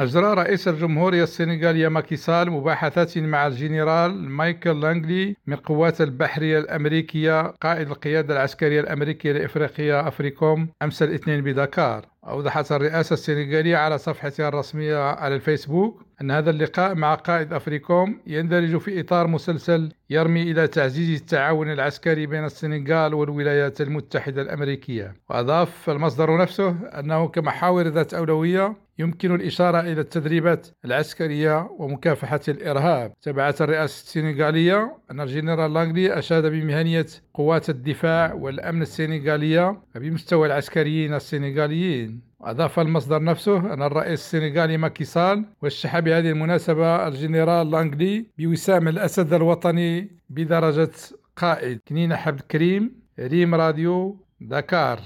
أجرى رئيس الجمهورية السنغالية ماكيسال مباحثات مع الجنرال مايكل لانغلي من قوات البحرية الأمريكية قائد القيادة العسكرية الأمريكية لإفريقيا أفريكوم أمس الاثنين بدكار. أوضحت الرئاسة السنغالية على صفحتها الرسمية على الفيسبوك أن هذا اللقاء مع قائد أفريكوم يندرج في إطار مسلسل يرمي إلى تعزيز التعاون العسكري بين السنغال والولايات المتحدة الأمريكية. وأضاف المصدر نفسه أنه كمحاور ذات أولوية يمكن الإشارة إلى التدريبات العسكرية ومكافحة الإرهاب. تبعت الرئاسة السنغالية أن الجنرال لانغلي أشاد بمهنية قوات الدفاع والأمن السنغالية بمستوى العسكريين السنغاليين. أضاف المصدر نفسه أن الرئيس السنغالي ماكيسال وشح بهذه المناسبة الجنرال لانغلي بوسام الأسد الوطني بدرجة قائد. كنين عبد الكريم ريم راديو دكار